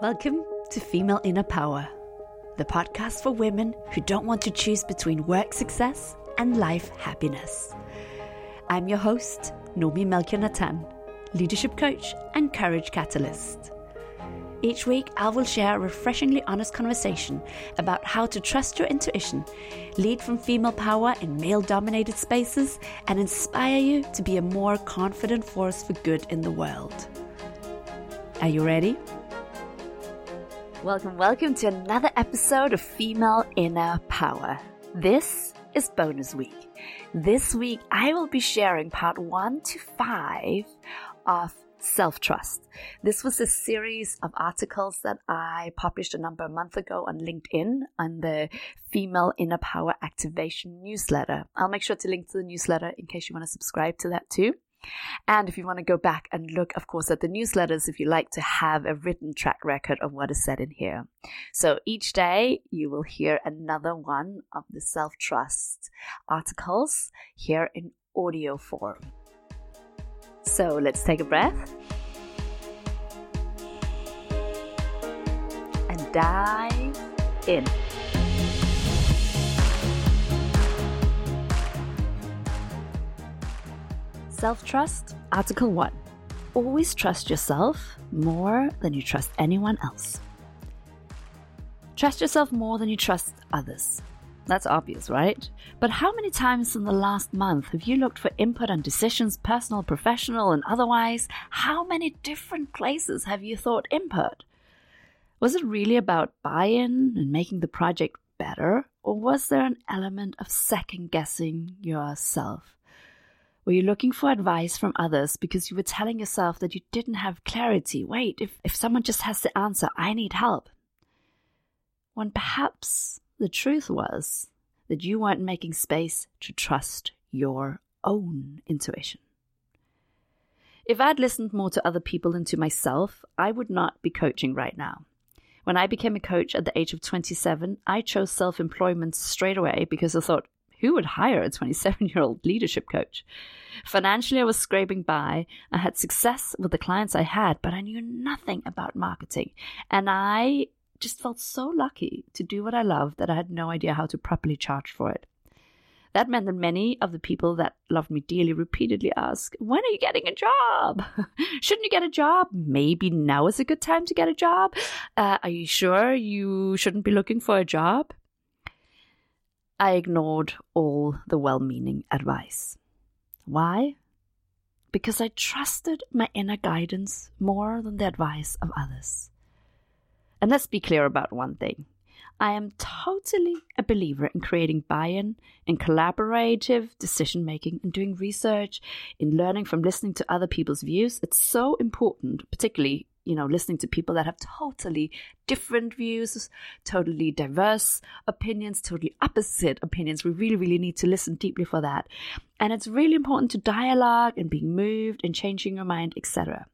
Welcome to Female Inner Power, the podcast for women who don't want to choose between work success and life happiness. I'm your host, Noomi Melchior Natan, leadership coach and courage catalyst. Each week, I will share a refreshingly honest conversation about how to trust your intuition, lead from female power in male dominated spaces, and inspire you to be a more confident force for good in the world. Are you ready? Welcome, welcome to another episode of Female Inner Power. This is bonus week. This week, I will be sharing part one to five of self trust. This was a series of articles that I published a number of months ago on LinkedIn on the Female Inner Power Activation newsletter. I'll make sure to link to the newsletter in case you want to subscribe to that too. And if you want to go back and look, of course, at the newsletters, if you like to have a written track record of what is said in here. So each day you will hear another one of the self trust articles here in audio form. So let's take a breath and dive in. Self trust, Article 1. Always trust yourself more than you trust anyone else. Trust yourself more than you trust others. That's obvious, right? But how many times in the last month have you looked for input on decisions, personal, professional, and otherwise? How many different places have you thought input? Was it really about buy in and making the project better? Or was there an element of second guessing yourself? Were you looking for advice from others because you were telling yourself that you didn't have clarity? Wait, if, if someone just has the answer, I need help. When perhaps the truth was that you weren't making space to trust your own intuition. If I'd listened more to other people and to myself, I would not be coaching right now. When I became a coach at the age of 27, I chose self employment straight away because I thought, who would hire a 27 year old leadership coach? Financially, I was scraping by. I had success with the clients I had, but I knew nothing about marketing. And I just felt so lucky to do what I love that I had no idea how to properly charge for it. That meant that many of the people that loved me dearly repeatedly asked, When are you getting a job? Shouldn't you get a job? Maybe now is a good time to get a job. Uh, are you sure you shouldn't be looking for a job? I ignored all the well meaning advice. Why? Because I trusted my inner guidance more than the advice of others. And let's be clear about one thing. I am totally a believer in creating buy in, in collaborative decision making, and doing research, in learning from listening to other people's views. It's so important, particularly, you know, listening to people that have totally different views, totally diverse opinions, totally opposite opinions. We really, really need to listen deeply for that. And it's really important to dialogue and being moved and changing your mind, etc.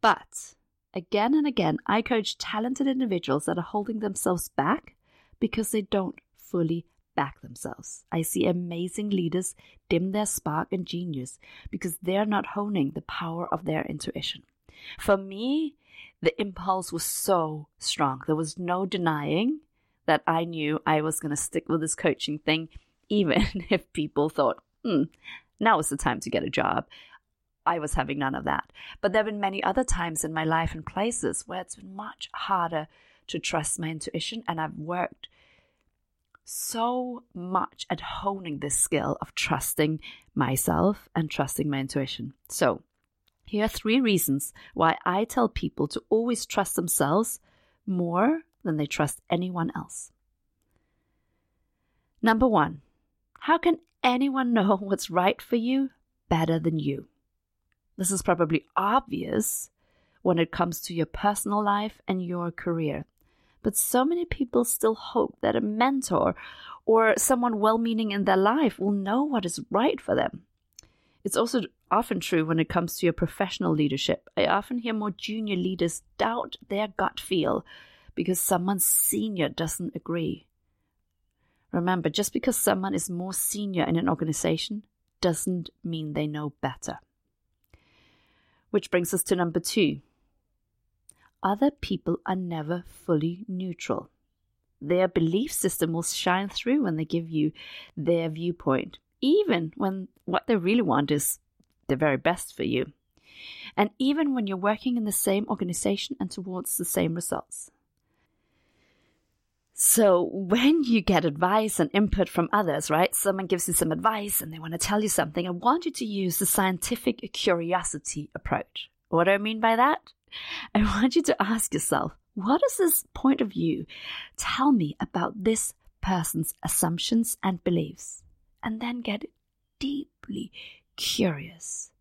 But Again and again, I coach talented individuals that are holding themselves back because they don't fully back themselves. I see amazing leaders dim their spark and genius because they're not honing the power of their intuition. For me, the impulse was so strong. There was no denying that I knew I was going to stick with this coaching thing, even if people thought, hmm, now is the time to get a job. I was having none of that. But there have been many other times in my life and places where it's been much harder to trust my intuition. And I've worked so much at honing this skill of trusting myself and trusting my intuition. So, here are three reasons why I tell people to always trust themselves more than they trust anyone else. Number one, how can anyone know what's right for you better than you? This is probably obvious when it comes to your personal life and your career. But so many people still hope that a mentor or someone well meaning in their life will know what is right for them. It's also often true when it comes to your professional leadership. I often hear more junior leaders doubt their gut feel because someone senior doesn't agree. Remember, just because someone is more senior in an organization doesn't mean they know better. Which brings us to number two. Other people are never fully neutral. Their belief system will shine through when they give you their viewpoint, even when what they really want is the very best for you. And even when you're working in the same organization and towards the same results. So when you get advice and input from others, right? Someone gives you some advice and they want to tell you something. I want you to use the scientific curiosity approach. What do I mean by that? I want you to ask yourself, what does this point of view tell me about this person's assumptions and beliefs? And then get deeply curious.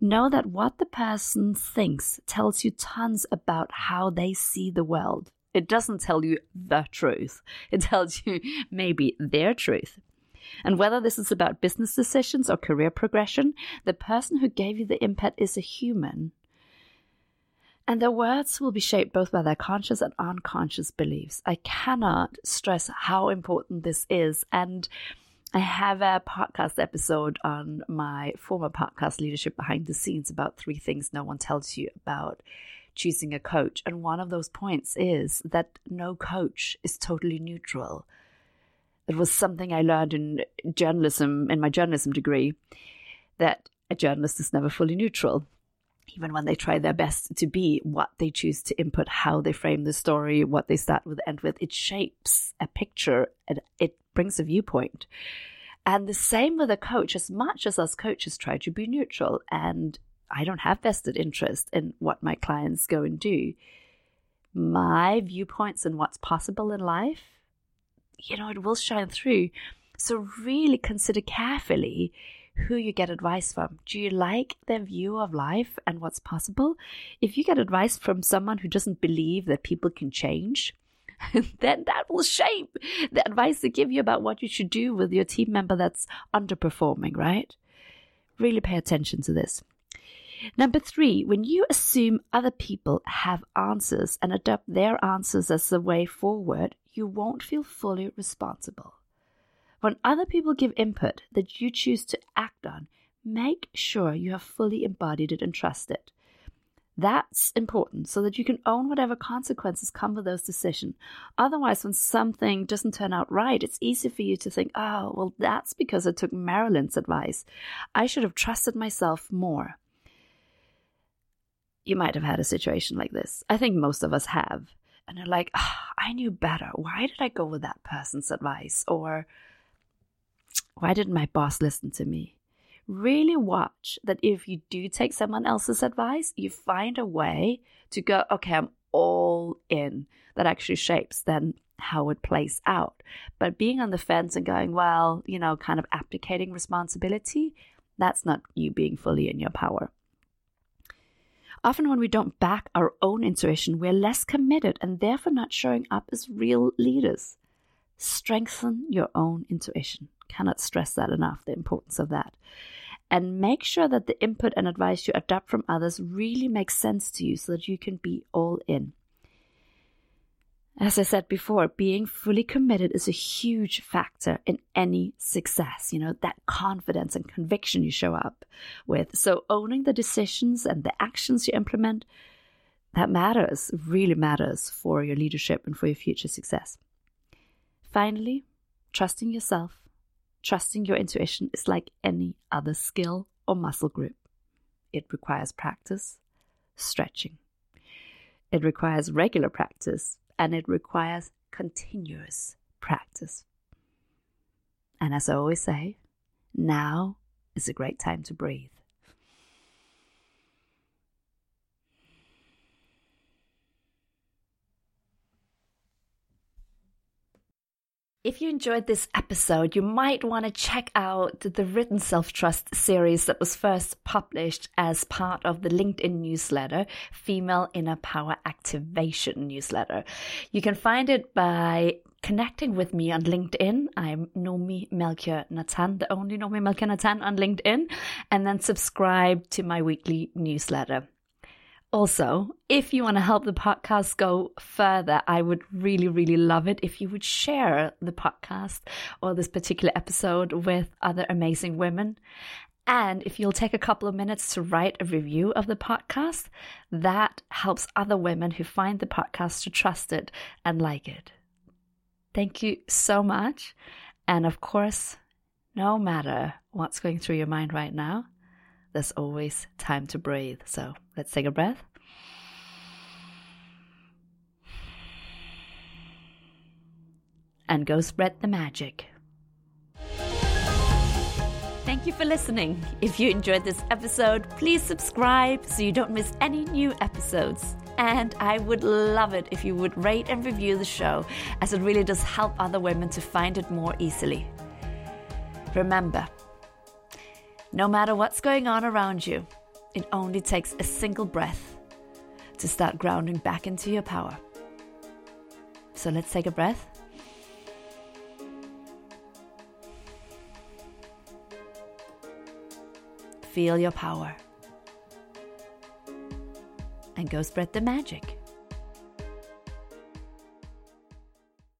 Know that what the person thinks tells you tons about how they see the world it doesn't tell you the truth. It tells you maybe their truth. And whether this is about business decisions or career progression, the person who gave you the input is a human. And their words will be shaped both by their conscious and unconscious beliefs. I cannot stress how important this is. And I have a podcast episode on my former podcast, Leadership Behind the Scenes, about three things no one tells you about choosing a coach. And one of those points is that no coach is totally neutral. It was something I learned in journalism, in my journalism degree, that a journalist is never fully neutral. Even when they try their best to be what they choose to input, how they frame the story, what they start with, end with, it shapes a picture and it brings a viewpoint. And the same with a coach, as much as us coaches try to be neutral and I don't have vested interest in what my clients go and do. My viewpoints and what's possible in life, you know, it will shine through. So, really consider carefully who you get advice from. Do you like their view of life and what's possible? If you get advice from someone who doesn't believe that people can change, then that will shape the advice they give you about what you should do with your team member that's underperforming, right? Really pay attention to this. Number three, when you assume other people have answers and adopt their answers as the way forward, you won't feel fully responsible. When other people give input that you choose to act on, make sure you have fully embodied it and trust it. That's important so that you can own whatever consequences come with those decisions. Otherwise, when something doesn't turn out right, it's easy for you to think, oh, well, that's because I took Marilyn's advice. I should have trusted myself more you might have had a situation like this. I think most of us have. And you're like, oh, I knew better. Why did I go with that person's advice? Or why didn't my boss listen to me? Really watch that if you do take someone else's advice, you find a way to go, okay, I'm all in. That actually shapes then how it plays out. But being on the fence and going, well, you know, kind of abdicating responsibility, that's not you being fully in your power. Often, when we don't back our own intuition, we're less committed and therefore not showing up as real leaders. Strengthen your own intuition. Cannot stress that enough, the importance of that. And make sure that the input and advice you adopt from others really makes sense to you so that you can be all in. As I said before, being fully committed is a huge factor in any success. You know, that confidence and conviction you show up with. So owning the decisions and the actions you implement, that matters, really matters for your leadership and for your future success. Finally, trusting yourself, trusting your intuition is like any other skill or muscle group. It requires practice, stretching. It requires regular practice and it requires continuous practice. And as I always say, now is a great time to breathe. If you enjoyed this episode, you might want to check out the Written Self Trust series that was first published as part of the LinkedIn newsletter, Female Inner Power Activation newsletter. You can find it by connecting with me on LinkedIn. I'm Noomi Melchior Natan, the only Noomi Melchior Natan on LinkedIn, and then subscribe to my weekly newsletter. Also, if you want to help the podcast go further, I would really, really love it if you would share the podcast or this particular episode with other amazing women. And if you'll take a couple of minutes to write a review of the podcast, that helps other women who find the podcast to trust it and like it. Thank you so much. And of course, no matter what's going through your mind right now, there's always time to breathe. So let's take a breath. And go spread the magic. Thank you for listening. If you enjoyed this episode, please subscribe so you don't miss any new episodes. And I would love it if you would rate and review the show, as it really does help other women to find it more easily. Remember, no matter what's going on around you, it only takes a single breath to start grounding back into your power. So let's take a breath. Feel your power. And go spread the magic.